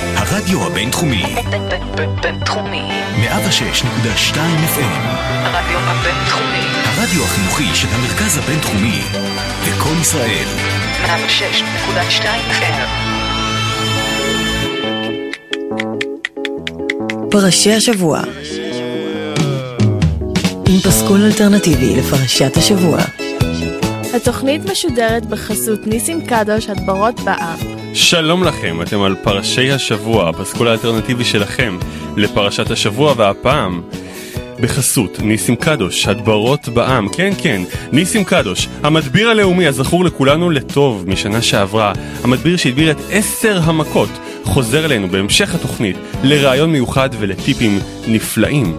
הרדיו הבינתחומי. בינתחומי. 106.2 FM. הרדיו הבינתחומי. הרדיו החינוכי של המרכז הבינתחומי. לקום ישראל. 106.2 FM. פרשי השבוע עם פסקול אלטרנטיבי לפרשת השבוע. התוכנית משודרת בחסות ניסים קדוש הדברות בעם. שלום לכם, אתם על פרשי השבוע, הפסקול האלטרנטיבי שלכם לפרשת השבוע והפעם בחסות ניסים קדוש, הדברות בעם, כן כן, ניסים קדוש, המדביר הלאומי הזכור לכולנו לטוב משנה שעברה, המדביר שהדביר את עשר המכות, חוזר אלינו בהמשך התוכנית לרעיון מיוחד ולטיפים נפלאים.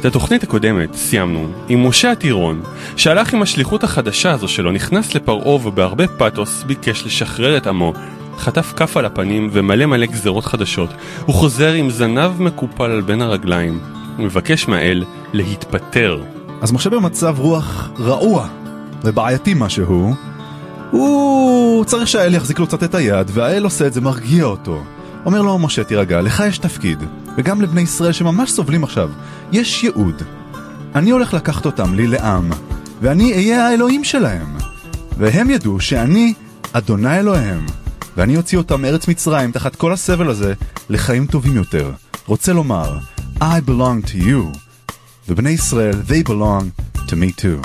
את התוכנית הקודמת סיימנו עם משה הטירון, שהלך עם השליחות החדשה הזו שלו, נכנס לפרעה ובהרבה פתוס ביקש לשחרר את עמו. חטף כף על הפנים ומלא מלא גזרות חדשות. הוא חוזר עם זנב מקופל על בין הרגליים. הוא מבקש מהאל להתפטר. אז משה במצב רוח רעוע ובעייתי משהו. הוא צריך שהאל יחזיק לו קצת את היד, והאל עושה את זה, מרגיע אותו. אומר לו, משה, תירגע, לך יש תפקיד. וגם לבני ישראל שממש סובלים עכשיו, יש ייעוד. אני הולך לקחת אותם לי לעם, ואני אהיה האלוהים שלהם. והם ידעו שאני אדוני אלוהיהם, ואני אוציא אותם מארץ מצרים תחת כל הסבל הזה לחיים טובים יותר. רוצה לומר, I belong to you, ובני ישראל, they belong to me too.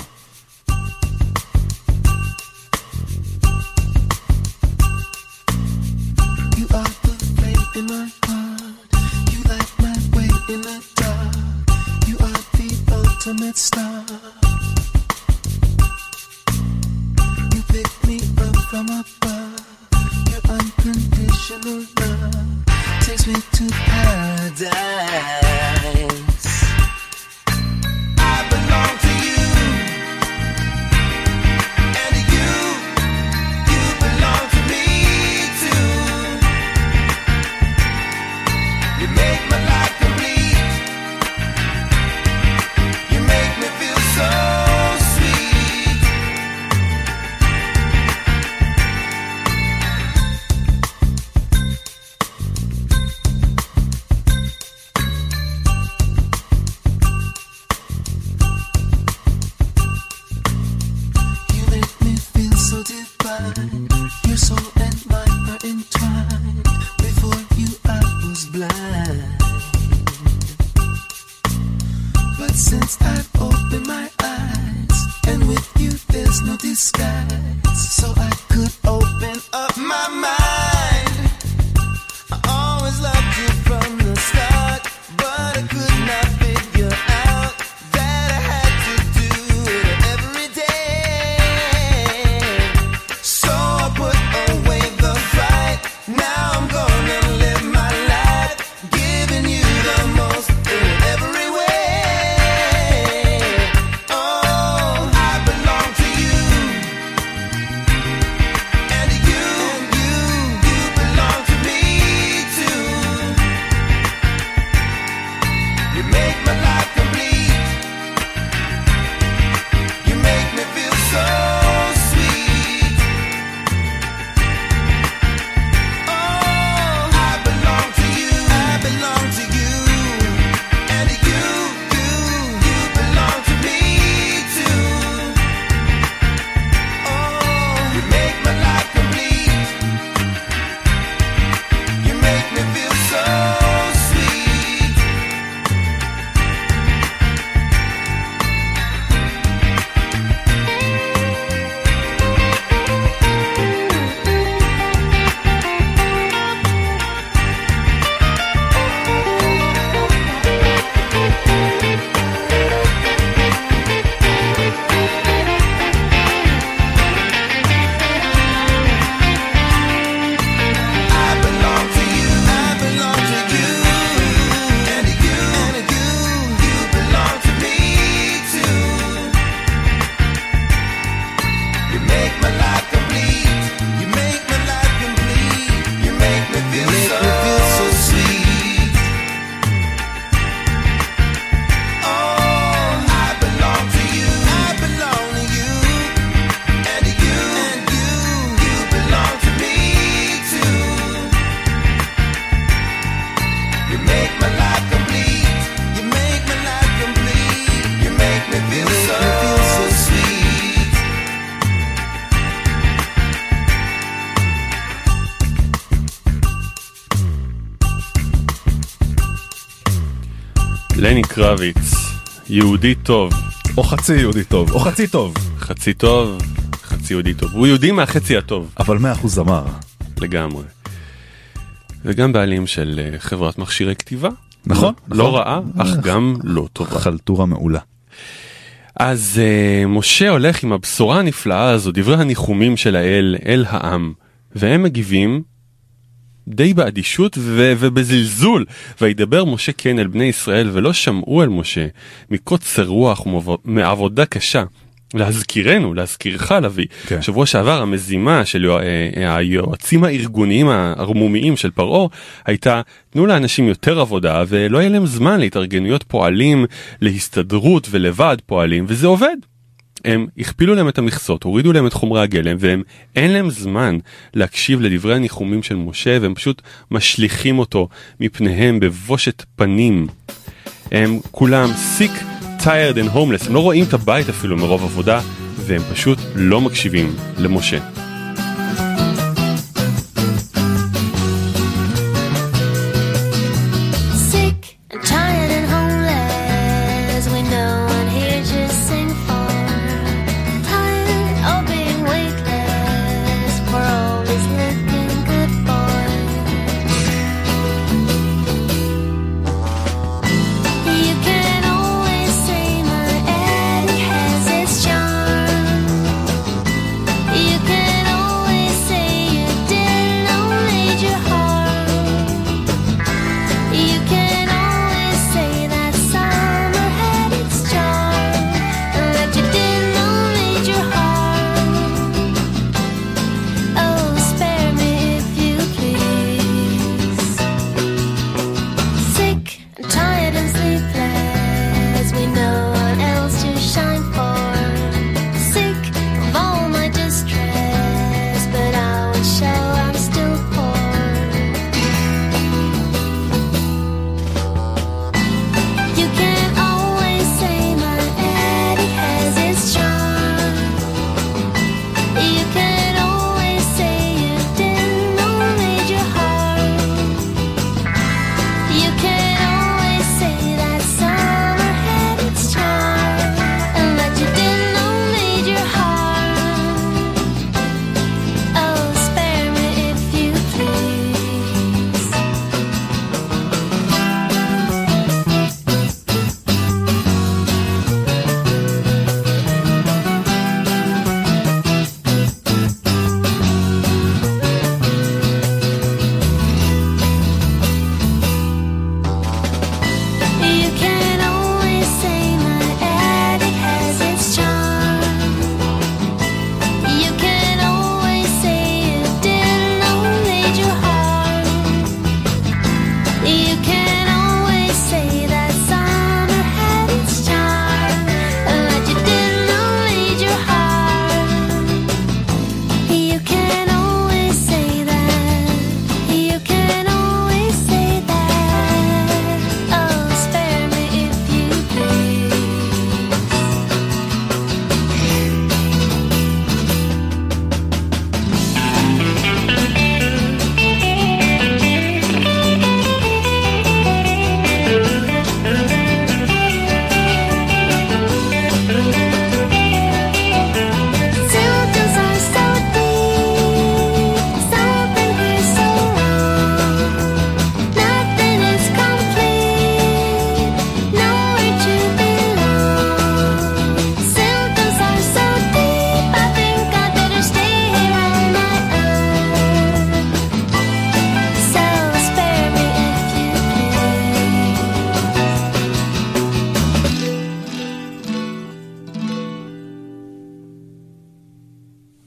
You are from above. Your unconditional love takes me to paradise. יהודי טוב, או חצי יהודי טוב, או חצי טוב, חצי טוב, חצי יהודי טוב. הוא יהודי מהחצי הטוב, אבל מאה אחוז זמר. לגמרי. וגם בעלים של אה, חברת מכשירי כתיבה. נכון, לא, נכון. לא רעה, אך גם לא טובה. חלטורה מעולה. אז uh, משה הולך עם הבשורה הנפלאה הזו, דברי הניחומים של האל אל העם, והם מגיבים די באדישות ו- ובזלזול, וידבר משה כן אל בני ישראל ולא שמעו אל משה מקוצר רוח ומעבודה קשה. להזכירנו, להזכירך לביא, כן. שבוע שעבר המזימה של אה, היועצים הארגוניים הערמומיים של פרעה הייתה תנו לאנשים יותר עבודה ולא יהיה להם זמן להתארגנויות פועלים, להסתדרות ולוועד פועלים וזה עובד. הם הכפילו להם את המכסות, הורידו להם את חומרי הגלם והם אין להם זמן להקשיב לדברי הניחומים של משה והם פשוט משליכים אותו מפניהם בבושת פנים. הם כולם sick, tired and homeless, הם לא רואים את הבית אפילו מרוב עבודה והם פשוט לא מקשיבים למשה.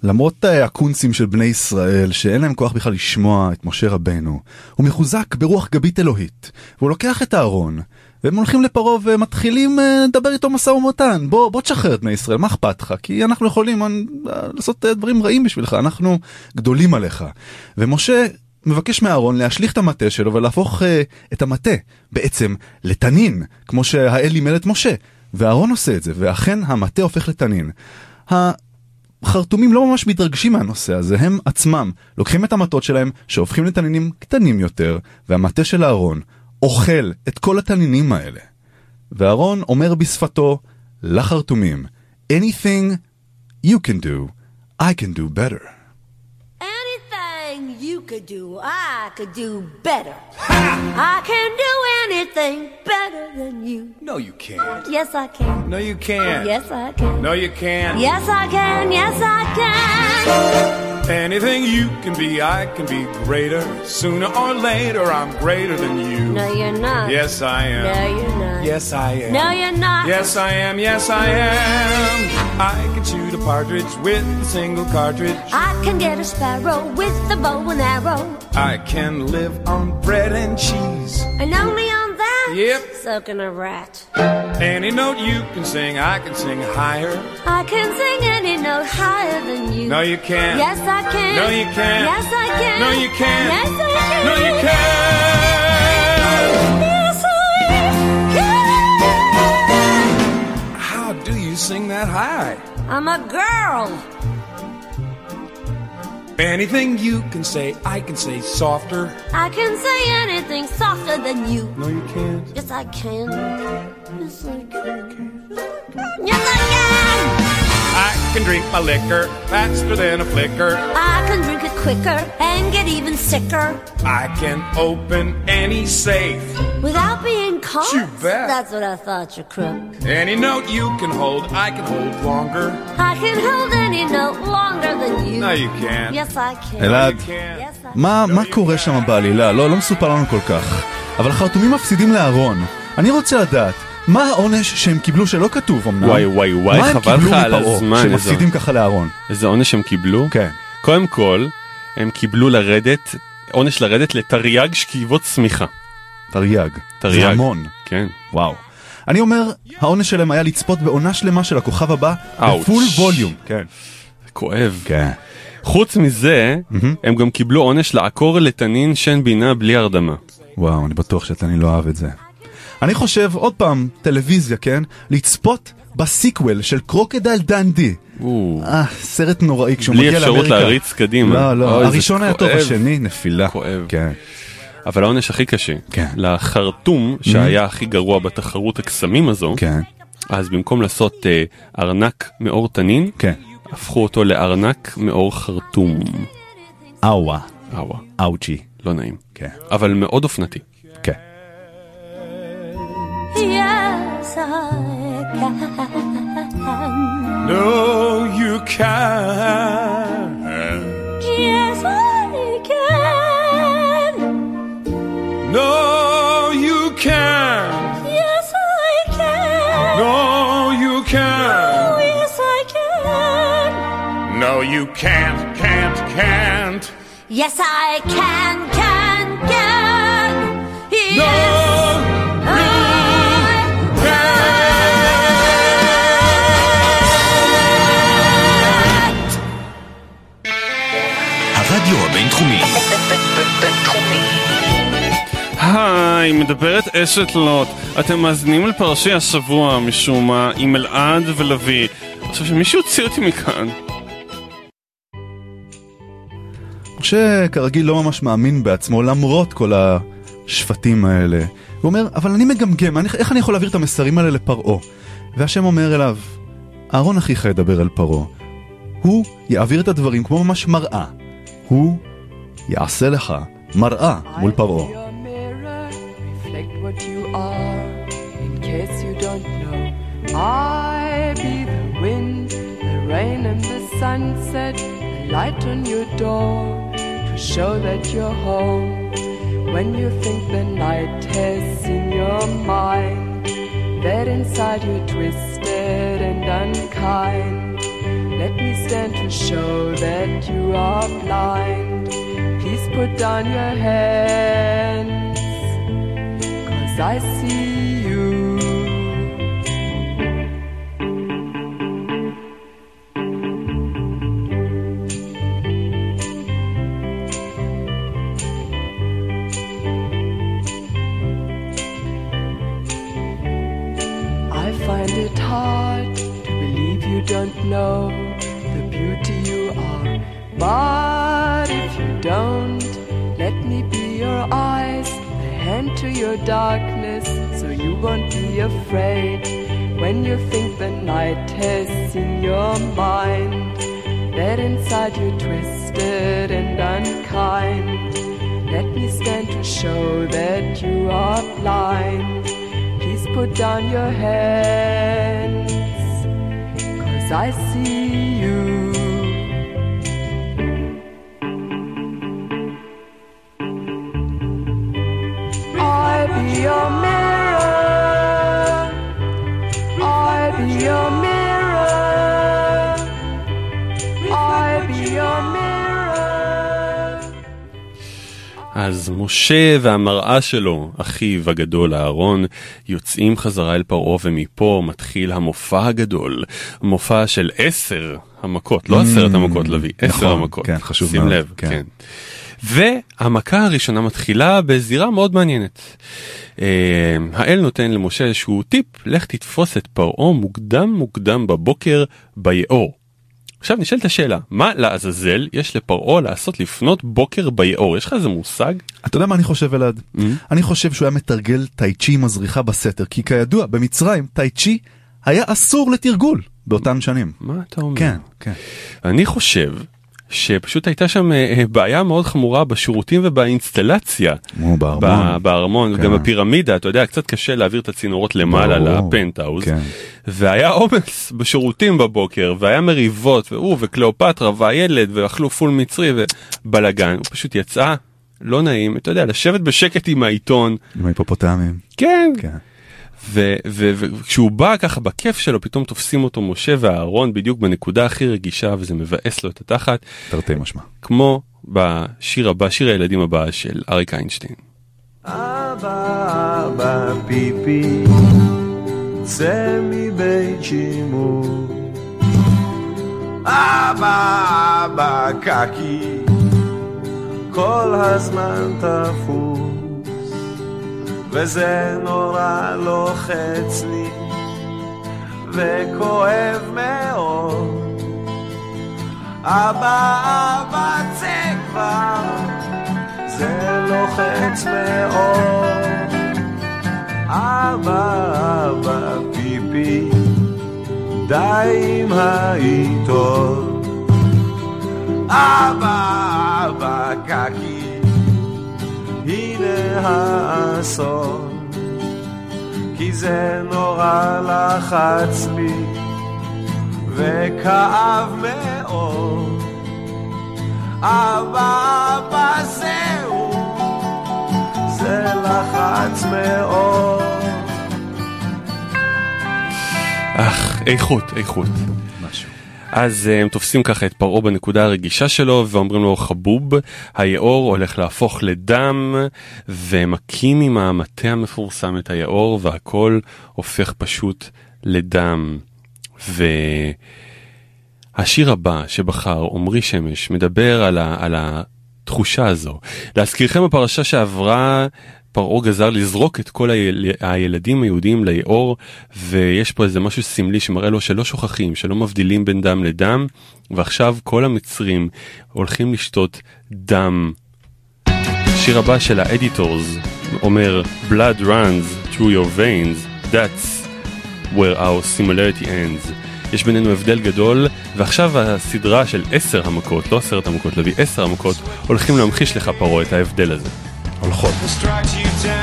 למרות אה, הקונצים של בני ישראל, שאין להם כוח בכלל לשמוע את משה רבנו, הוא מחוזק ברוח גבית אלוהית, והוא לוקח את הארון, והם הולכים לפרעה ומתחילים אה, לדבר איתו משא ומתן. בוא, בוא תשחרר את בני ישראל, מה אכפת לך? כי אנחנו יכולים אה, לעשות דברים רעים בשבילך, אנחנו גדולים עליך. ומשה מבקש מהארון להשליך את המטה שלו ולהפוך אה, את המטה בעצם לתנין, כמו שהאל לימד את משה. ואהרון עושה את זה, ואכן המטה הופך לתנין. החרטומים לא ממש מתרגשים מהנושא הזה, הם עצמם לוקחים את המטות שלהם שהופכים לתנינים קטנים יותר, והמטה של אהרון אוכל את כל התנינים האלה. ואהרון אומר בשפתו לחרטומים, anything you can do, I can do better. Could do, I could do better. I can do anything better than you. No, you can't. Yes, I can. No, you can't. Yes, I can. No, you can't. Yes, I can. Yes, I can. Anything you can be, I can be greater. Sooner or later, I'm greater than you. No, you're not. Yes, I am. No, you're not. Yes, I am. No, you're not. Yes, I am. Yes, I am. I can shoot a partridge with a single cartridge. I can get a sparrow with a bow and arrow. I can live on bread and cheese. And only on that, Yep. so can a rat. Any note you can sing, I can sing higher. I can sing any note higher than you. No, you can't. Yes, I can. No, you can't. Yes, I can. No, you can't. Yes, I can. No, you can't. Yes, I can. How do you sing that high? I'm a girl. Anything you can say, I can say softer. I can say anything softer than you. No, you can't. Yes, I can. Yes, I can. Yes, I can. I can drink my liquor faster than a flicker. I can drink it quicker and get even sicker I can open any safe. without being caught. You bet. That's what I thought, you crook. Any note you can hold, I can hold longer. I can hold any note longer than you. No, you can't. Yes, I can. אלעד, I מה, מה קורה שם בעלילה? לא, לא מסופר לנו כל כך. אבל החרטומים מפסידים לאהרון. אני רוצה לדעת, מה העונש שהם קיבלו שלא כתוב אמנם? וואי, וואי, וואי, מה חבל לך על הזמן, שהם איזה- מפסידים ככה לאהרון? איזה עונש הם קיבלו? כן. קודם כל, הם קיבלו לרדת, עונש לרדת לתרי"ג שכיבות צמיחה. תרי"ג. תרי"ג. זה המון. כן. וואו. אני אומר, העונש שלהם היה לצפות בעונה שלמה של הכוכב הבא, אאוץ'. בפול ווליום. כן. כואב. כן. חוץ מזה, הם גם קיבלו עונש לעקור לתנין שן בינה בלי הרדמה. וואו, אני בטוח שתני לא אהב את זה. אני חושב, עוד פעם, טלוויזיה, כן? לצפות בסיקוול של קרוקדל דנדי. אה, סרט נוראי כשהוא בלי מגיע לאמריקה. אפשרות להריץ קדימה. לא, לא, אוי, הראשון היה טוב. השני נפילה. כואב. כן. אבל העונש הכי קשה, כן. לחרטום שהיה הכי גרוע בתחרות הקסמים הזו, כן. אז במקום לעשות אה, ארנק מאור תנין, כן. הפכו אותו לארנק מאור חרטום. אאווה. אאווה, אאוצ'י. לא נעים. כן. אבל מאוד אופנתי. Yes, I can. No, you can't. Yes, I can. No, you can't. Yes, I can. No, you can't. yes, I can. No, you can't, can't, can't. Yes, I can, can, can. Yes, No, הרדיו הבינתחומי, בינתחומי. היי, מדברת אשת לוט. אתם מאזינים לפרשי השבוע משום מה עם אלעד ולוי. עכשיו שמישהו יוציא אותי מכאן. משה כרגיל לא ממש מאמין בעצמו למרות כל השפטים האלה. הוא אומר, אבל אני מגמגם, אני, איך אני יכול להעביר את המסרים האלה לפרעה? והשם אומר אליו, אהרון אחיך ידבר אל פרעה. הוא יעביר את הדברים כמו ממש מראה. הוא יעשה לך מראה מול פרעה. Your mirror, reflect what you are. In case you don't know, I be the wind, the rain, and the sunset, the light on your door to show that you're home. When you think the night has seen your mind, that inside you're twisted and unkind. Let me stand to show that you are blind. Please put down your hands, cause I see you. I find it hard to believe you don't know But if you don't, let me be your eyes, the hand to your darkness so you won't be afraid. When you think the night has seen your mind, that inside you twisted and unkind. Let me stand to show that you are blind. Please put down your hands, cause I see you. אז משה והמראה שלו, אחיו הגדול אהרון, יוצאים חזרה אל פרעה ומפה מתחיל המופע הגדול, מופע של עשר המכות, לא עשרת המכות לביא, עשר נכון, המכות. כן, חשוב שים מאוד, לב, כן. כן. והמכה הראשונה מתחילה בזירה מאוד מעניינת. אה, האל נותן למשה איזשהו טיפ, לך תתפוס את פרעה מוקדם מוקדם בבוקר ביאור. עכשיו נשאלת השאלה, מה לעזאזל יש לפרעה לעשות לפנות בוקר ביאור? יש לך איזה מושג? אתה יודע מה אני חושב אלעד? אני חושב שהוא היה מתרגל טאי צ'י עם הזריחה בסתר, כי כידוע, במצרים טאי צ'י היה אסור לתרגול באותן שנים. מה אתה אומר? כן, כן. אני חושב שפשוט הייתה שם אה, אה, בעיה מאוד חמורה בשירותים ובאינסטלציה. כמו בארמון. בארמון, כן. גם בפירמידה, אתה יודע, קצת קשה להעביר את הצינורות למעלה ברור. לפנטהאוז. כן. והיה עומס בשירותים בבוקר, והיה מריבות, והוא וקליאופטרה והילד, ואכלו פול מצרי ובלאגן. הוא פשוט יצא, לא נעים, אתה יודע, לשבת בשקט עם העיתון. עם ההיפופוטמים. כן. כן. וכשהוא בא ככה בכיף שלו פתאום תופסים אותו משה ואהרון בדיוק בנקודה הכי רגישה וזה מבאס לו את התחת תרתי משמע. כמו בשיר הבא שיר הילדים הבא של אריק איינשטיין. אבא, אבא, פיפי, צא מבית שימור. אבא, אבא, קקי, כל הזמן תפוס, וזה נורא לוחץ לי, וכואב מאוד. אבא, אבא, צא כבר. זה לוחץ מאוד. אבא, אבא, פיפי, די עם העיתון. אבא, אבא, קקי, האסון. כי זה נורא לחץ לי, וכאב מאוד. אבא, אבא, זהו, זה לחץ מאוד. אך איכות איכות. אז אה, הם תופסים ככה את פרעה בנקודה הרגישה שלו ואומרים לו חבוב היאור הולך להפוך לדם ומכים עם המטה המפורסם את היאור והכל הופך פשוט לדם. והשיר הבא שבחר עמרי שמש מדבר על, ה, על התחושה הזו. להזכירכם הפרשה שעברה פרעה גזר לזרוק את כל היל... הילדים היהודים ליאור ויש פה איזה משהו סמלי שמראה לו שלא שוכחים שלא מבדילים בין דם לדם ועכשיו כל המצרים הולכים לשתות דם. השיר הבא של האדיטורס אומר blood runs through your veins that's where our similarity ends. יש בינינו הבדל גדול ועכשיו הסדרה של עשר המכות לא עשרת המכות להביא עשר המכות הולכים להמחיש לך פרעה את ההבדל הזה. הולכות. Strikes you down. הולכות.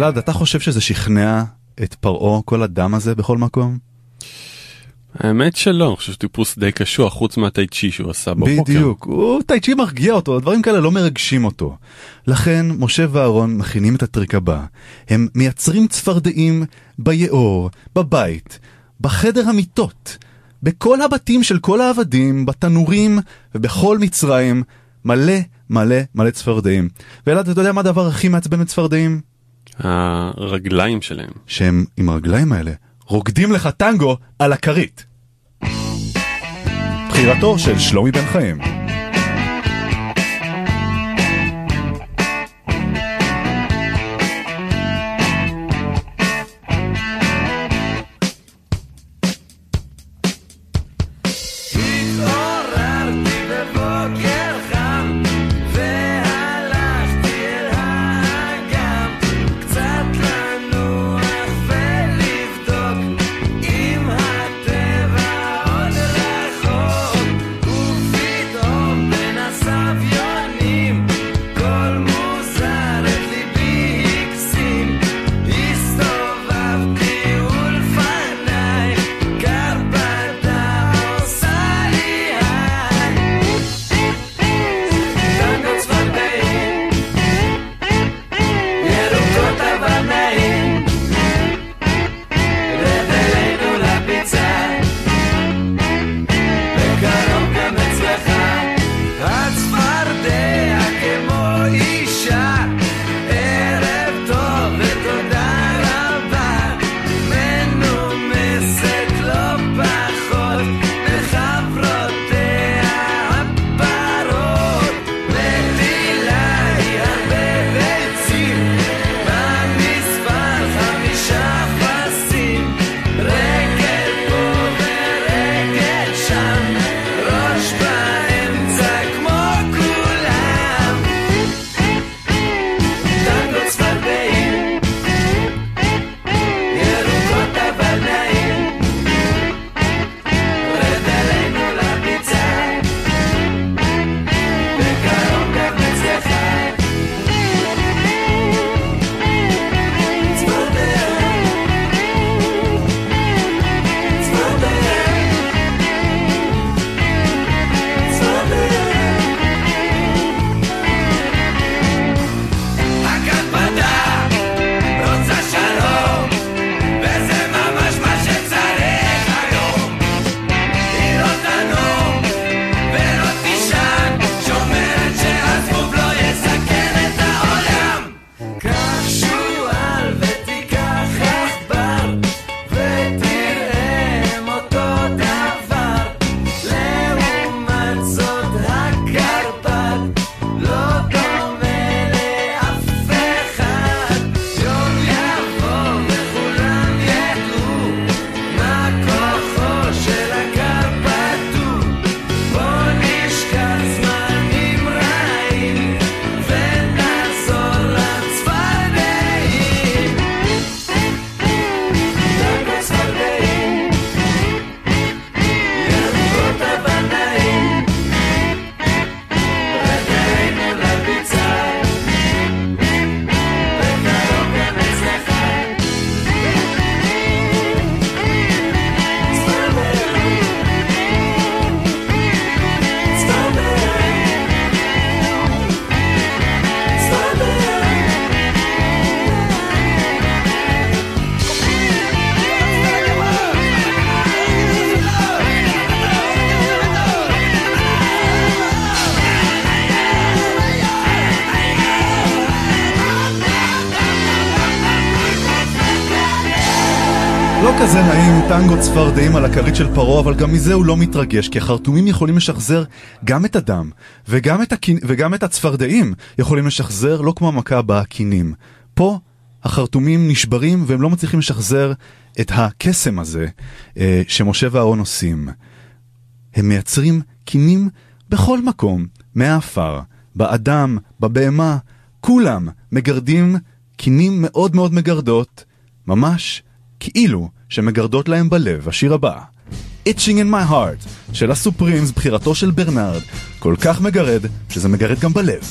אלעד, אתה חושב שזה שכנע את פרעה, כל הדם הזה בכל מקום? האמת שלא, אני חושב שטיפוס די קשוח, חוץ מהטייצ'י שהוא עשה בבוקר. בדיוק, הוא טייצ'י מרגיע אותו, דברים כאלה לא מרגשים אותו. לכן משה ואהרון מכינים את הטריק הבא. הם מייצרים צפרדעים ביאור, בבית, בחדר המיטות, בכל הבתים של כל העבדים, בתנורים ובכל מצרים, מלא מלא מלא צפרדעים. ואלעד, אתה יודע מה הדבר הכי מעצבן בצפרדעים? הרגליים שלהם. שהם עם הרגליים האלה רוקדים לך טנגו על הכרית. בחירתו של שלומי בן חיים. לא כזה נעים טנגו צפרדעים על הכרית של פרעה, אבל גם מזה הוא לא מתרגש, כי החרטומים יכולים לשחזר גם את הדם, וגם את, הכין, וגם את הצפרדעים יכולים לשחזר לא כמו המכה הבאה, קינים. פה החרטומים נשברים והם לא מצליחים לשחזר את הקסם הזה אה, שמשה ואהרון עושים. הם מייצרים קינים בכל מקום, מהעפר, באדם, בבהמה, כולם מגרדים קינים מאוד מאוד מגרדות, ממש כאילו שמגרדות להם בלב, השיר הבא. Itching in my heart של הסופרימס, בחירתו של ברנרד, כל כך מגרד, שזה מגרד גם בלב.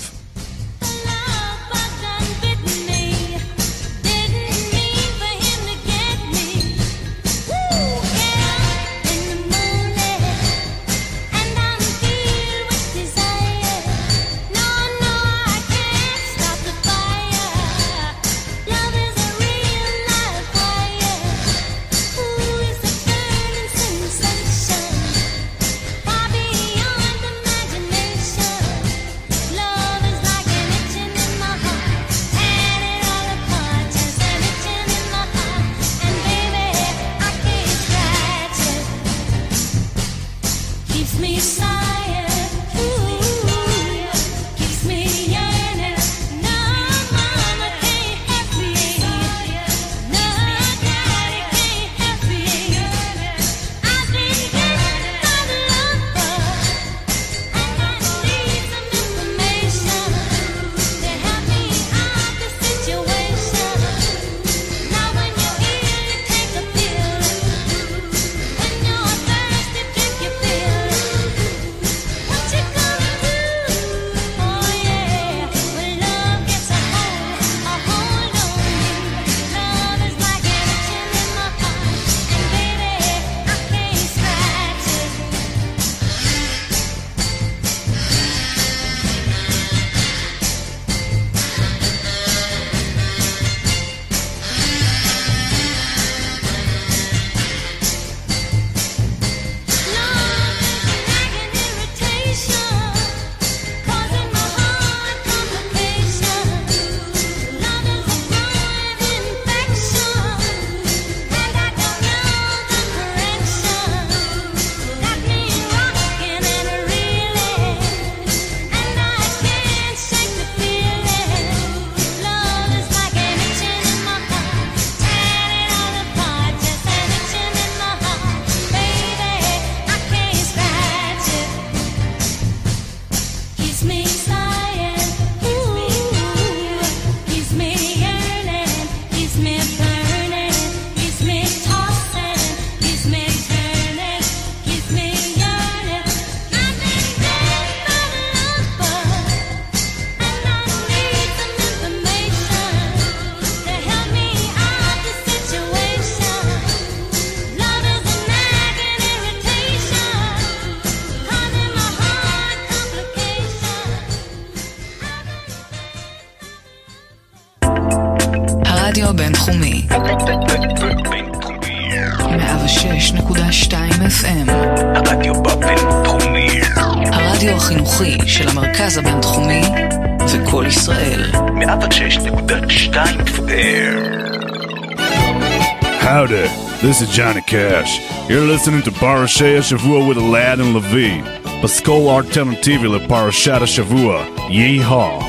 This is Johnny Cash. You're listening to Parashay Shavua with Aladdin Levy. Pascal Alternative לפרשת השבוע. Yeehaw.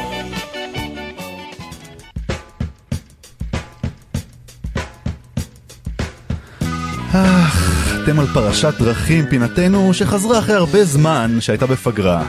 אך, אתם על פרשת דרכים, פינתנו שחזרה אחרי הרבה זמן שהייתה בפגרה.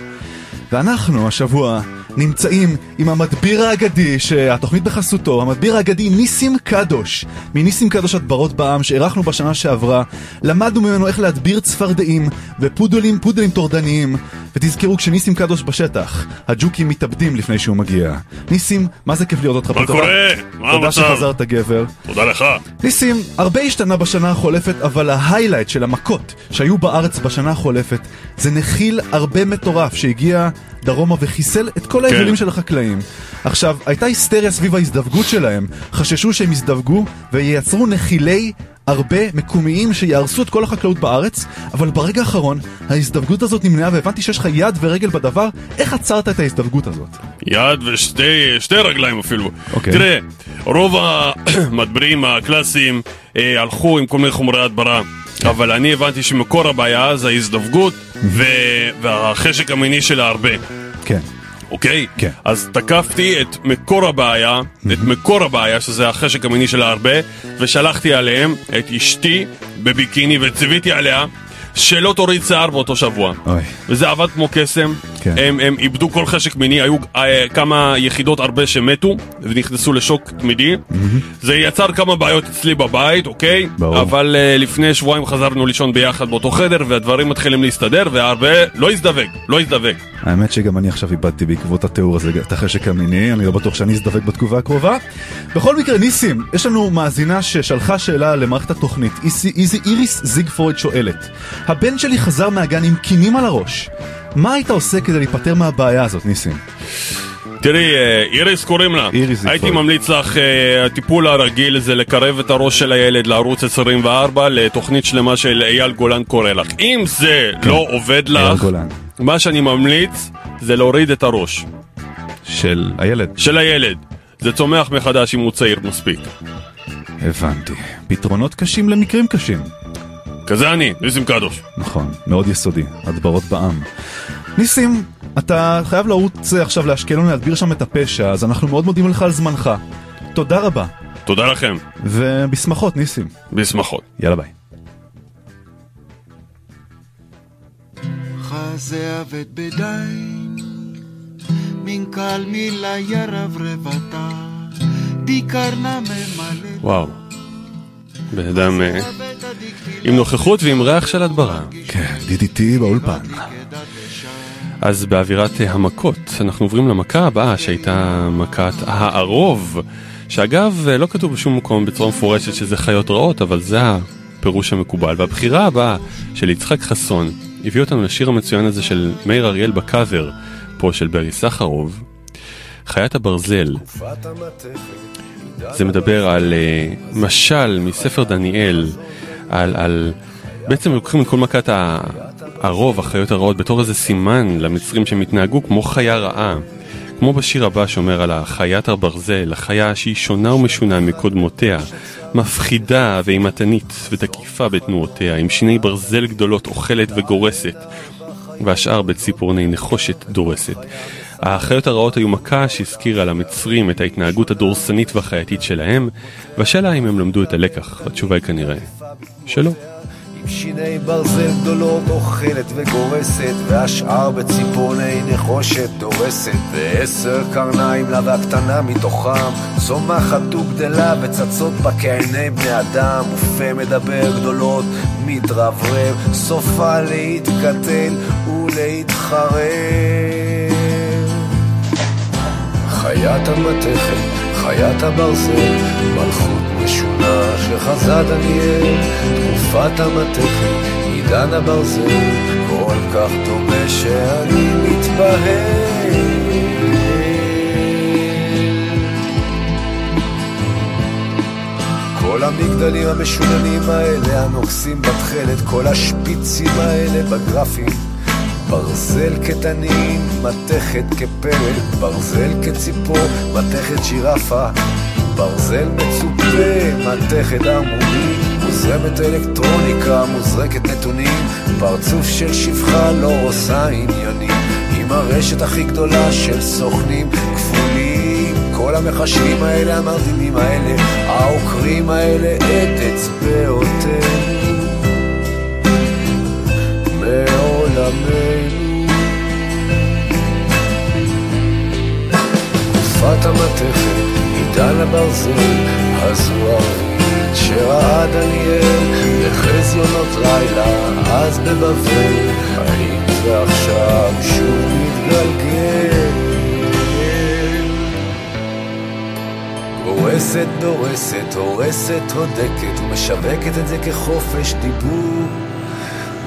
ואנחנו השבוע נמצאים עם המדביר האגדי שהתוכנית בחסותו, המדביר האגדי ניסים קדוש, מניסים קדוש הדברות בעם שאירחנו בשנה שעברה, למדנו ממנו איך להדביר צפרדעים ופודלים פודלים טורדניים, ותזכרו כשניסים קדוש בשטח, הג'וקים מתאבדים לפני שהוא מגיע. ניסים, מה זה כיף לראות אותך מה פה. קורה? תודה- מה תודה המצב? שחזרת גבר. תודה לך. ניסים, הרבה השתנה בשנה החולפת, אבל ההיילייט של המכות שהיו בארץ בשנה החולפת זה נחיל הרבה מטורף שהגיע דרומה וחיסל את כל ההבדלים של החקלאים. עכשיו, הייתה היסטריה סביב ההזדווגות שלהם, חששו שהם יזדווגו וייצרו נחילי הרבה מקומיים שיהרסו את כל החקלאות בארץ, אבל ברגע האחרון ההזדווגות הזאת נמנעה והבנתי שיש לך יד ורגל בדבר, איך עצרת את ההזדווגות הזאת? יד ושתי שתי רגליים אפילו. אוקיי. תראה, רוב המדברים הקלאסיים אה, הלכו עם כל מיני חומרי הדברה. אבל אני הבנתי שמקור הבעיה זה ההזדווגות ו- והחשק המיני של ההרבה. כן. אוקיי? כן. אז תקפתי את מקור הבעיה, את מקור הבעיה, שזה החשק המיני של ההרבה, ושלחתי עליהם את אשתי בביקיני וציוויתי עליה שלא תוריד שיער באותו שבוע. אוי. וזה עבד כמו קסם, כן. הם, הם איבדו כל חשק מיני, היו אה, כמה יחידות הרבה שמתו ונכנסו לשוק תמידי. זה יצר כמה בעיות אצלי בבית, אוקיי? ברור. אבל אה, לפני שבועיים חזרנו לישון ביחד באותו חדר והדברים מתחילים להסתדר והרבה לא הזדווג, לא הזדווג. האמת שגם אני עכשיו איבדתי בעקבות התיאור הזה את החשק המיני, אני לא בטוח שאני אזדווג בתגובה הקרובה. בכל מקרה, ניסים, יש לנו מאזינה ששלחה שאלה למערכת התוכנית. איזי איריס זיגפרויד שואלת, הבן שלי חזר מהגן עם קינים על הראש. מה היית עושה כדי להיפטר מהבעיה הזאת, ניסים? תראי, אה, איריס קוראים לה. איריס הייתי זיגפרויד. ממליץ לך, אה, הטיפול הרגיל זה לקרב את הראש של הילד לערוץ 24 לתוכנית שלמה של אייל גולן קורא לך. אם זה לא עובד כן. לך, גולן. מה שאני ממליץ זה להוריד את הראש. של הילד. של הילד. זה צומח מחדש אם הוא צעיר מספיק. הבנתי. פתרונות קשים למקרים קשים. כזה אני, ניסים קדוש. נכון, מאוד יסודי, הדברות בעם. ניסים, אתה חייב לרוץ אה, עכשיו לאשקלון להדביר שם את הפשע, אז אנחנו מאוד מודים לך על זמנך. תודה רבה. תודה לכם. ובשמחות, ניסים. בשמחות. יאללה ביי. חזה אבד בדיים, מן קל מילה ירברבתה, דיקרנה ממלא. וואו. בן אדם אה, עם נוכחות ועם ריח של הדברה. כן, DDT באולפן. אז באווירת המכות, אנחנו עוברים למכה הבאה שהייתה מכת הערוב, שאגב לא כתוב בשום מקום בצורה מפורשת שזה חיות רעות, אבל זה הפירוש המקובל. והבחירה הבאה של יצחק חסון הביא אותנו לשיר המצוין הזה של מאיר אריאל בקאבר, פה של ברי סחרוב, חיית הברזל. זה מדבר על uh, משל מספר דניאל, על, על... בעצם לוקחים את כל מכת ה- הרוב, החיות הרעות, בתור איזה סימן למצרים שהם התנהגו כמו חיה רעה. כמו בשיר הבא שאומר על החיית הברזל, החיה שהיא שונה ומשונה מקודמותיה, מפחידה ואימתנית ותקיפה בתנועותיה, עם שיני ברזל גדולות אוכלת וגורסת, והשאר בציפורני נחושת דורסת. החיות הרעות היו מכה שהזכירה למצרים את ההתנהגות הדורסנית והחייתית שלהם, והשאלה אם הם למדו את הלקח, התשובה היא כנראה שלא. עם שיני ברזל גדולות אוכלת וגורסת והשאר בציפורני נחושת דורסת. ועשר קרניים לה והקטנה מתוכם צומחת וגדלה וצצות בה כעיני בני אדם. ופה מדבר גדולות מתרברב סופה להתקטל ולהתחרב. חיית המתכת, חיית הברזל, מלכות משונה שחזה דניאל, תקופת המתכת, עידן הברזל, כל כך דומה שאני מתבהל. כל המגדלים המשוננים האלה הנוגסים בתכלת, כל השפיצים האלה בגרפים. ברזל כתנין, מתכת כפרק, ברזל כציפור, מתכת שירפה, ברזל מצופה, מתכת ערמומי, מוזרמת אלקטרוניקה, מוזרקת נתונים, פרצוף של שפחה לא עושה עניינים, עם הרשת הכי גדולה של סוכנים כפולים, כל המחשבים האלה, המרדימים האלה, העוקרים האלה, את אצבעותינו. מעולמנו. תקופת המתכת, עידן הברזל, הזוהרית שראה דניאל, בחזיונות לילה, אז בבבל, האם זה עכשיו שוב מתגלגל? הורסת, דורסת, הורסת, הודקת, ומשווקת את זה כחופש דיבור.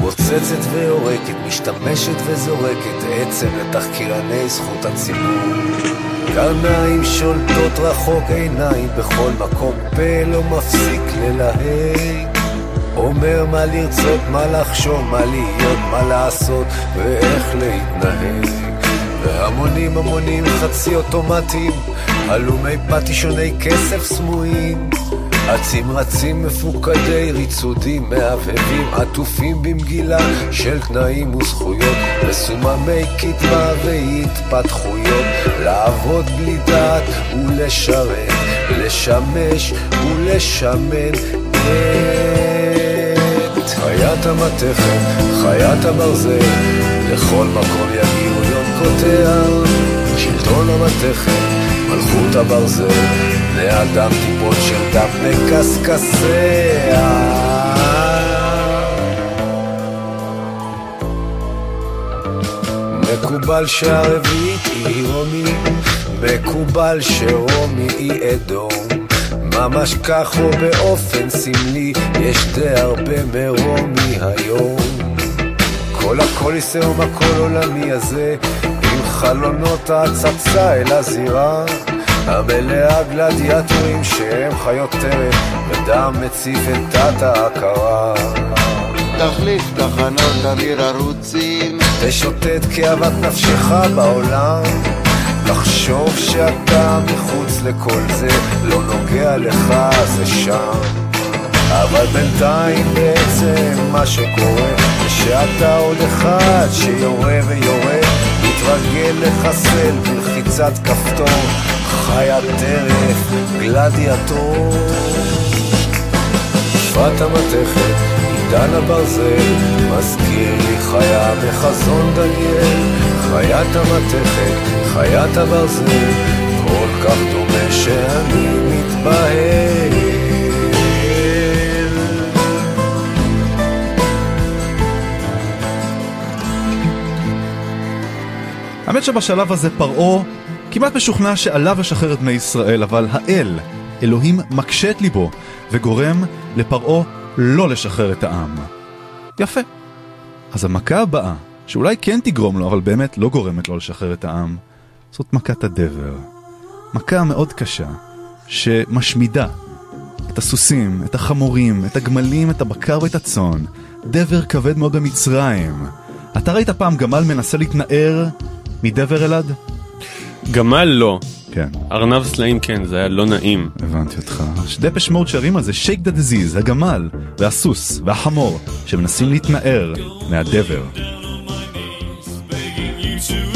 מוצצת ויורקת, משתמשת וזורקת עצם לתחקירני זכות הציבור. קרניים שולטות רחוק עיניים בכל מקום, פה לא מפסיק ללהג. אומר מה לרצות, מה לחשוב, מה להיות, מה לעשות ואיך להתנהג. והמונים המונים חצי אוטומטיים, הלומי פטישוני כסף סמויים. אצים רצים מפוקדי ריצודים מהבהבים עטופים במגילה של תנאים וזכויות. מסוממי קדמה והתפתחויות לעבוד בלי דעת ולשרת לשמש ולשמן את חיית המתכת, חיית הברזל. לכל מקום יגיעו יונקותיה שלטון המתכת, מלכות הברזל בני אדם טיפות של דם מקשקשיה. מקובל שהרביעית היא רומי, מקובל שרומי היא אדום ממש כך או באופן סמלי, יש די הרבה מרומי היום. כל הקוליסאום הכל עולמי הזה, חלונות ההצצה אל הזירה המלאה גלדיאטורים שהם חיות טרף, ודם מציף את דת ההכרה. תחליף תחנות אוויר ערוצים, תשוטט כאוות נפשך בעולם, לחשוב שאתה מחוץ לכל זה, לא נוגע לך זה שם. אבל בינתיים בעצם מה שקורה, זה שאתה עוד אחד שיורה ויורה, מתרגל לחסל בלחיצת כפתור. חיית טרף, גלדיאטור. תקופת המתכת, עידן הברזל, מזכיר לי חיה בחזון דניאל. חיית המתכת, חיית הברזל, כל כך דומה שאני מתבהל. האמת שבשלב הזה פרעה כמעט משוכנע שעליו לשחרר את בני ישראל, אבל האל, אלוהים מקשה את ליבו וגורם לפרעה לא לשחרר את העם. יפה. אז המכה הבאה, שאולי כן תגרום לו, אבל באמת לא גורמת לו לשחרר את העם, זאת מכת הדבר. מכה מאוד קשה, שמשמידה את הסוסים, את החמורים, את הגמלים, את הבקר ואת הצאן. דבר כבד מאוד במצרים. אתה ראית פעם גמל מנסה להתנער מדבר אלעד? גמל לא. כן. ארנב סלעים כן, זה היה לא נעים. הבנתי אותך. דפש מוד שרים על זה שייק דה דזיז, הגמל, והסוס, והחמור, שמנסים להתנער מהדבר. Understand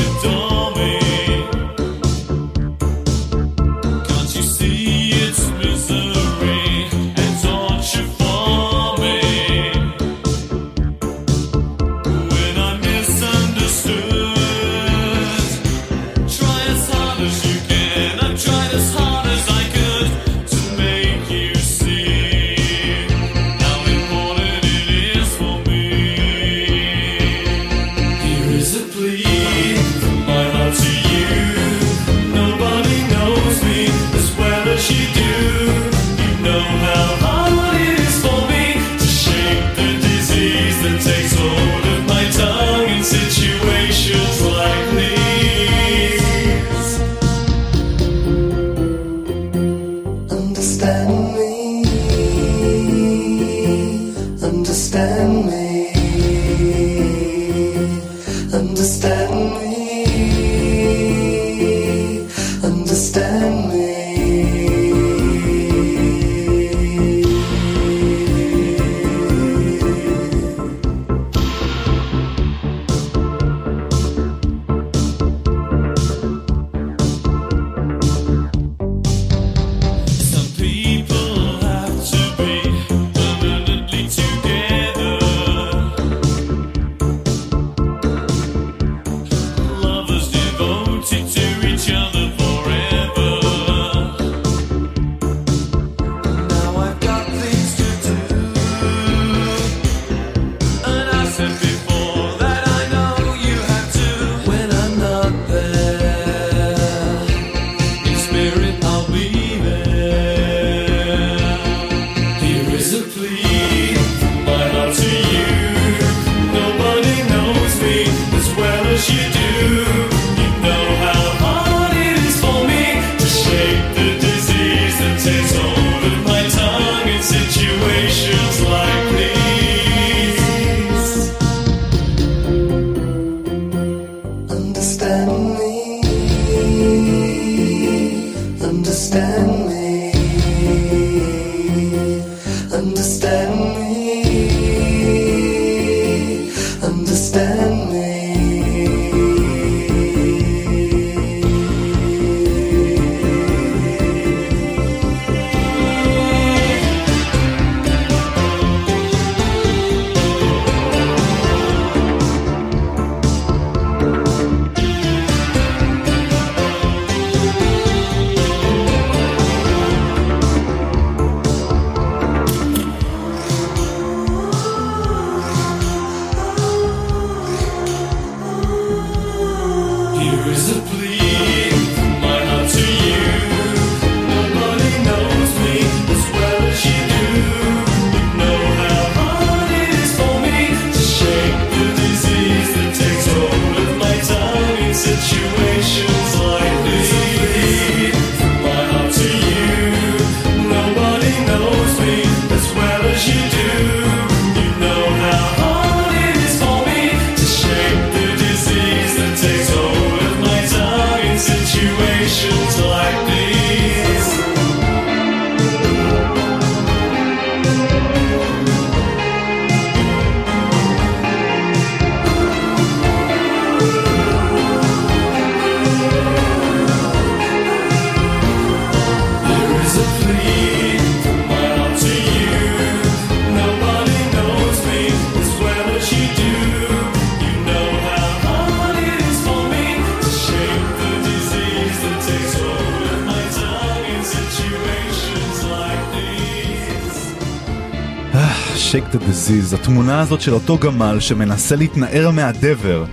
התמונה הזאת של אותו גמל שמנסה להתנער מהדבר,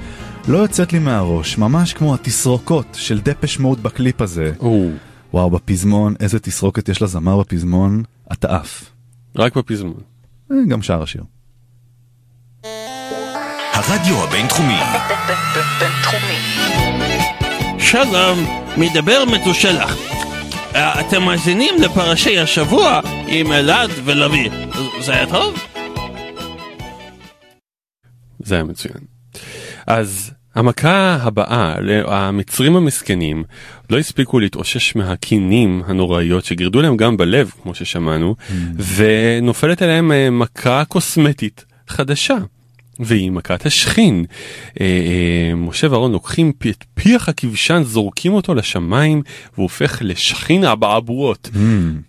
לא יוצאת לי מהראש, ממש כמו התסרוקות של דפש מוד בקליפ הזה. וואו, בפזמון, איזה תסרוקת יש לזמר בפזמון, אתה עף. רק בפזמון. אה, גם שאר השיר. הרדיו הבינתחומי. בינתחומי. שלום, מדבר מתושלח. אה, אתם מאזינים לפרשי השבוע עם אלעד ולוי. זה היה טוב? זה היה מצוין. אז המכה הבאה, המצרים המסכנים לא הספיקו להתאושש מהקינים הנוראיות שגירדו להם גם בלב, כמו ששמענו, ונופלת עליהם אה, מכה קוסמטית חדשה. והיא מכת השכין. אה, אה, משה ואהרון לוקחים פי- את פיח הכבשן, זורקים אותו לשמיים, והוא הופך לשכין אבעבועות.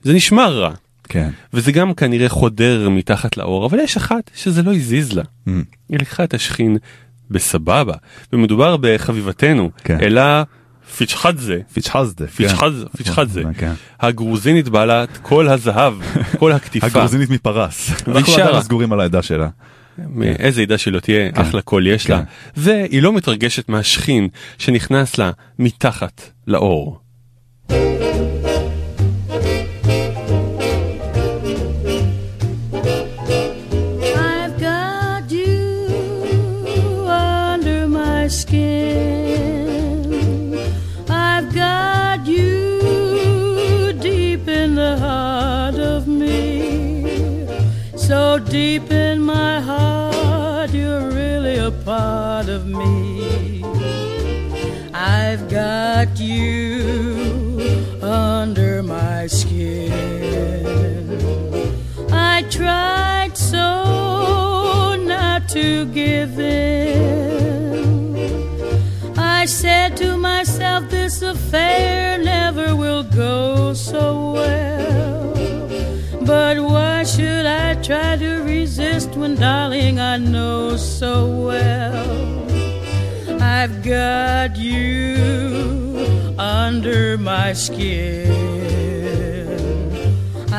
זה נשמע רע. כן. וזה גם כנראה חודר מתחת לאור, אבל יש אחת שזה לא הזיז לה. היא לקחה את השכין בסבבה, ומדובר בחביבתנו, אלה פיצ'חדזה. פיצ'חדזה. פיצ'חדזה. כן. פיצ'חדזה. כן. הגרוזינית בעלת כל הזהב, כל הקטיפה. הגרוזינית מפרס. אנחנו. עדיין סגורים על העדה שלה. מאיזה עדה שלא תהיה, כן. אחלה קול יש לה. והיא לא מתרגשת מהשכין שנכנס לה מתחת לאור. To give in. I said to myself, this affair never will go so well. But why should I try to resist when, darling, I know so well? I've got you under my skin.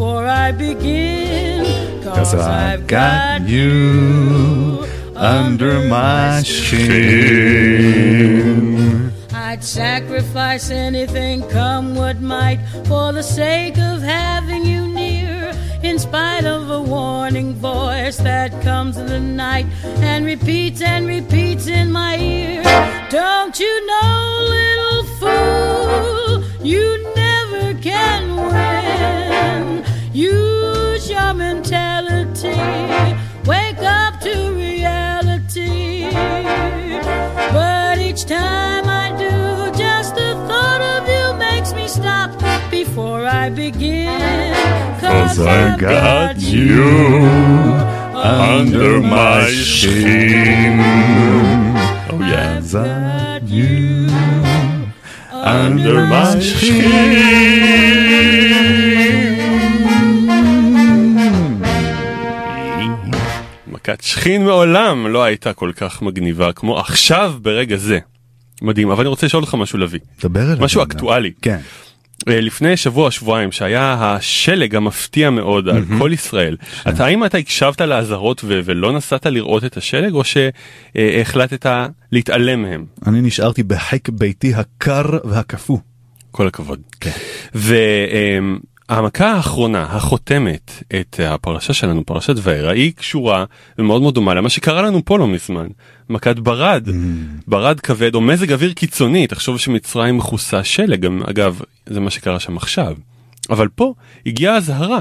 before I begin. Cause I've got you under my skin. I'd sacrifice anything, come what might, for the sake of having you near. In spite of a warning voice that comes in the night and repeats and repeats in my ear. Don't you know, little fool, you never can win. Use your mentality, wake up to reality. But each time I do, just the thought of you makes me stop before I begin. Cause I got you under my skin. Oh yeah. Cause I got you under my skin. מכת שכין מעולם לא הייתה כל כך מגניבה כמו עכשיו ברגע זה. מדהים, אבל אני רוצה לשאול אותך משהו לביא. דבר אליי. משהו אקטואלי. כן. אה, לפני שבוע שבועיים שהיה השלג המפתיע מאוד על כל ישראל אתה האם אתה הקשבת לאזהרות ולא נסעת לראות את השלג או שהחלטת להתעלם מהם אני נשארתי בחיק ביתי הקר והקפוא. כל הכבוד. והמכה האחרונה החותמת את הפרשה שלנו פרשת וארא היא קשורה ומאוד מאוד דומה למה שקרה לנו פה לא מזמן. מכת ברד. ברד כבד או מזג אוויר קיצוני תחשוב שמצרים מכוסה שלג אגב זה מה שקרה שם עכשיו. אבל פה הגיעה אזהרה.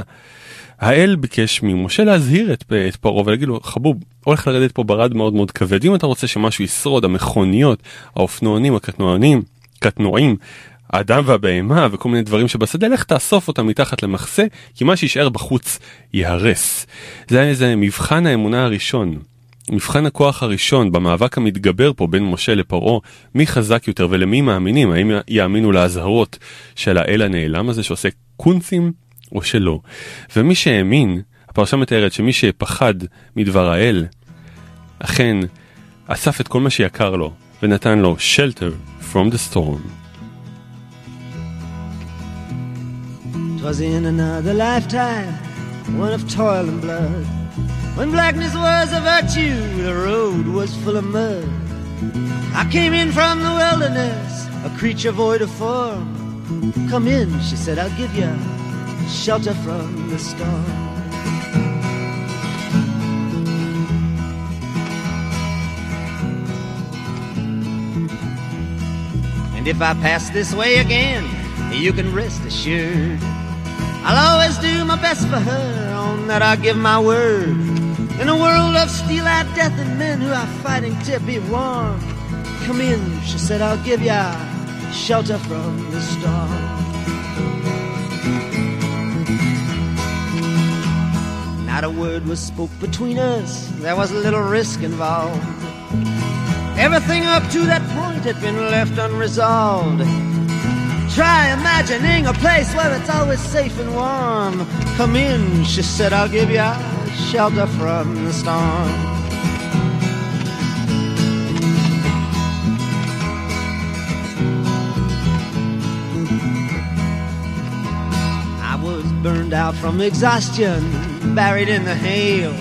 האל ביקש ממשה להזהיר את, את פרעה ולהגיד לו חבוב הולך לרדת פה ברד מאוד מאוד כבד. אם אתה רוצה שמשהו ישרוד המכוניות האופנוענים הקטנוענים קטנועים האדם והבהמה וכל מיני דברים שבשדה, לך תאסוף אותם מתחת למחסה, כי מה שישאר בחוץ ייהרס. זה היה איזה מבחן האמונה הראשון. מבחן הכוח הראשון במאבק המתגבר פה בין משה לפרעה, מי חזק יותר ולמי מאמינים, האם יאמינו לאזהרות של האל הנעלם הזה שעושה קונצים או שלא. ומי שהאמין, הפרשה מתארת שמי שפחד מדבר האל, אכן אסף את כל מה שיקר לו ונתן לו shelter from the storm. Twas in another lifetime, one of toil and blood. When blackness was a virtue, the road was full of mud. I came in from the wilderness, a creature void of form. Come in, she said, I'll give you shelter from the storm. And if I pass this way again, you can rest assured. I'll always do my best for her, on that I give my word. In a world of steel-eyed death and men who are fighting to be warm. Come in, she said, I'll give ya shelter from the storm. Not a word was spoke between us, there was a little risk involved. Everything up to that point had been left unresolved. Try imagining a place where it's always safe and warm. Come in, she said, I'll give you shelter from the storm. I was burned out from exhaustion, buried in the hail,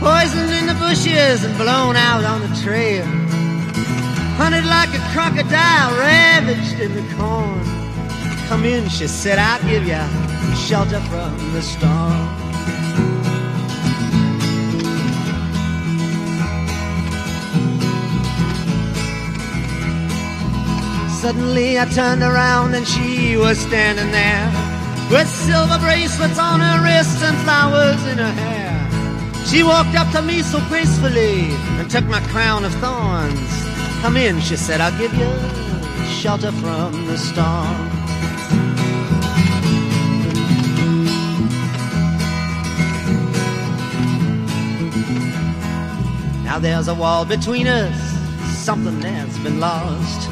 poisoned in the bushes and blown out on the trail. Hunted like crocodile, ravaged in the corn. Come in, she said, I'll give you shelter from the storm. Suddenly I turned around and she was standing there with silver bracelets on her wrists and flowers in her hair. She walked up to me so gracefully and took my crown of thorns. Come in, she said, I'll give you shelter from the storm. Now there's a wall between us, something that's been lost.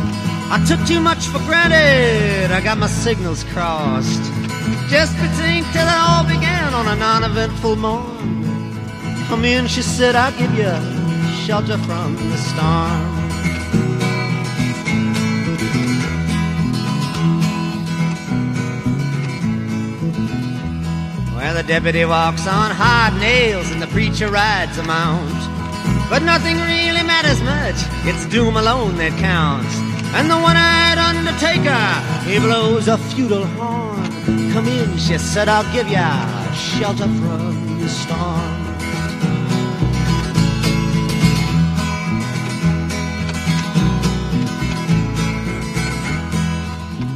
I took too much for granted, I got my signals crossed. Just between till it all began on a non eventful morn. Come in, she said, I'll give you shelter from the storm. The deputy walks on hard nails and the preacher rides a mount. But nothing really matters much, it's doom alone that counts. And the one-eyed undertaker, he blows a feudal horn. Come in, she said, I'll give ya shelter from the storm.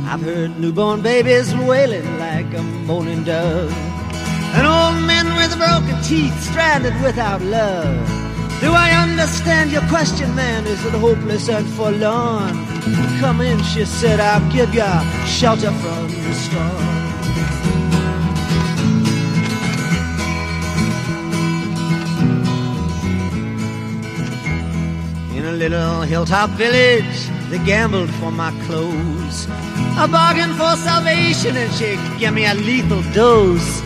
I've heard newborn babies wailing like a moaning dove. And old men with broken teeth stranded without love. Do I understand your question, man? Is it hopeless and forlorn? Come in, she said, I'll give you shelter from the storm. In a little hilltop village, they gambled for my clothes. I bargained for salvation and she gave me a lethal dose.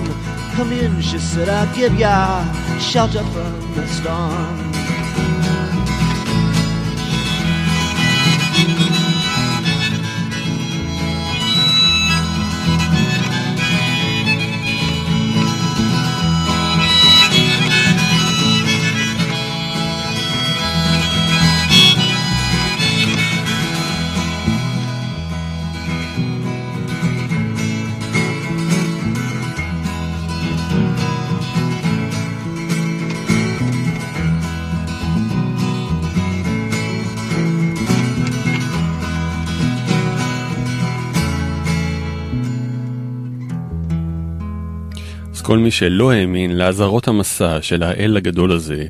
Come in, she said, I'll give ya shelter from the storm. כל מי שלא האמין לאזהרות המסע של האל הגדול הזה,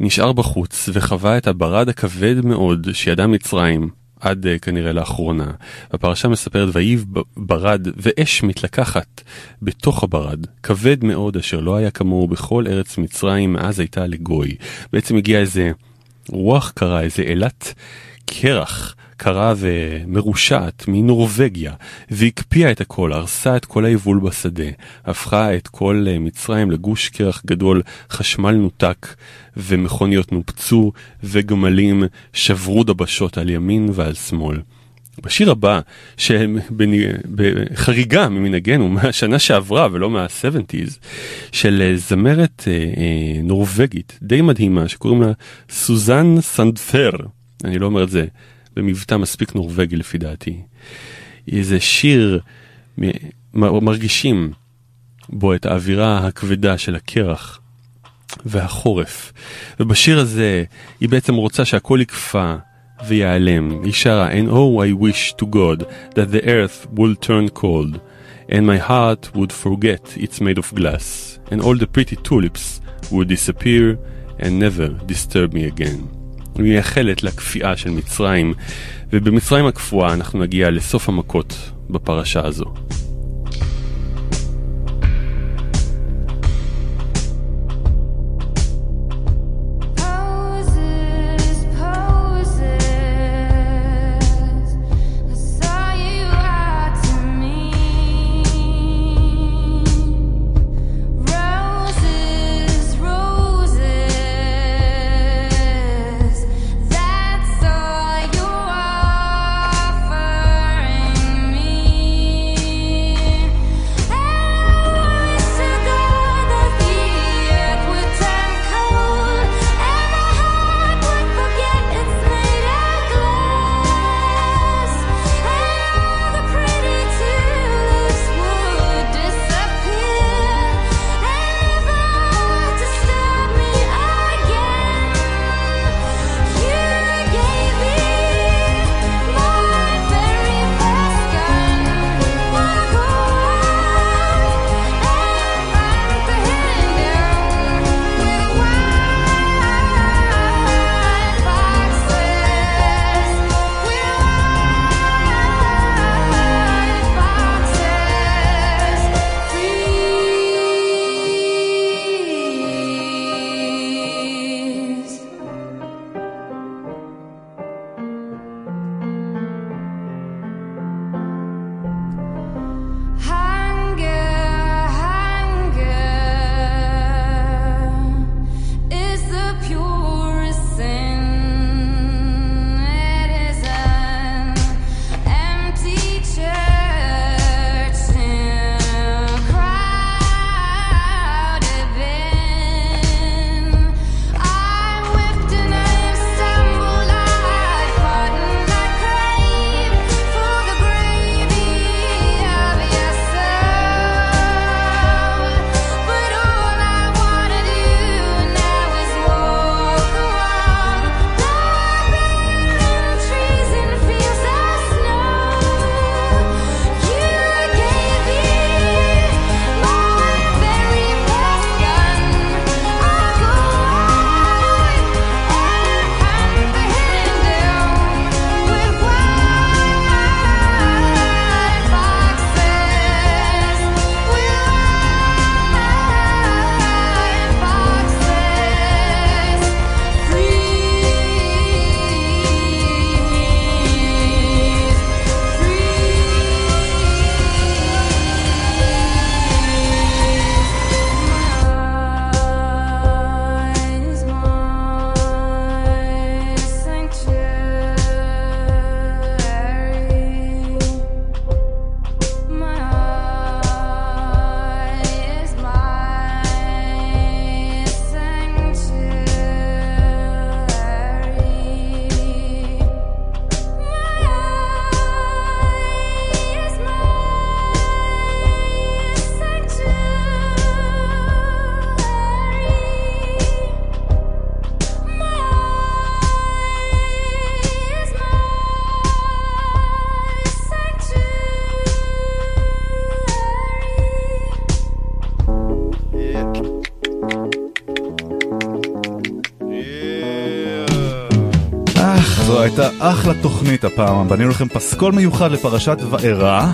נשאר בחוץ וחווה את הברד הכבד מאוד שידע מצרים עד uh, כנראה לאחרונה. הפרשה מספרת ויהי ב- ברד ואש מתלקחת בתוך הברד, כבד מאוד אשר לא היה כמוהו בכל ארץ מצרים מאז הייתה לגוי. בעצם הגיע איזה רוח קרה, איזה אילת קרח. קרה ומרושעת מנורבגיה והקפיאה את הכל, הרסה את כל היבול בשדה, הפכה את כל אה, מצרים לגוש קרח גדול, חשמל נותק ומכוניות נופצו וגמלים שברו דבשות על ימין ועל שמאל. בשיר הבא, בחריגה ממנהגנו מהשנה שעברה ולא מה-70's, של אה, זמרת אה, נורבגית די מדהימה שקוראים לה סוזן סנדפר, אני לא אומר את זה במבטא מספיק נורבגי לפי דעתי. איזה שיר, מרגישים בו את האווירה הכבדה של הקרח והחורף. ובשיר הזה היא בעצם רוצה שהכל יקפא ויעלם. היא שרה And oh I wish to God that the earth would turn cold and my heart would forget it's made of glass and all the pretty tulips would disappear and never disturb me again. מייחלת לקפיאה של מצרים, ובמצרים הקפואה אנחנו נגיע לסוף המכות בפרשה הזו. תוכנית הפעם, בנינו לכם פסקול מיוחד לפרשת וארא.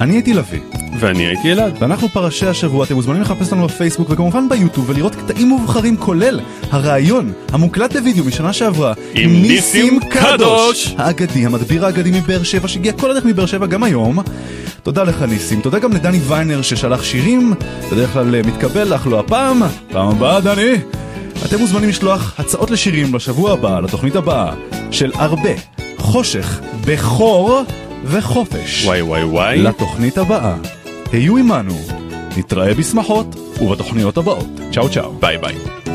אני הייתי לביא. ואני הייתי אלעד. ואנחנו פרשי השבוע, אתם מוזמנים לחפש לנו בפייסבוק וכמובן ביוטיוב ולראות קטעים מובחרים כולל הראיון המוקלט לוידאו משנה שעברה עם ניסים קדוש. האגדי, המדביר האגדי מבאר שבע שהגיע כל הדרך מבאר שבע גם היום. תודה לך ניסים, תודה גם לדני ויינר ששלח שירים, בדרך כלל אה, מתקבל אך לא הפעם, פעם הבאה דני. אתם מוזמנים לשלוח הצעות לשירים לשבוע הבא, לתוכנית הבאה, של הרבה, חושך, בכור וחופש. וואי וואי וואי. לתוכנית הבאה. היו עמנו, נתראה בשמחות ובתוכניות הבאות. צ'או צ'או. ביי ביי.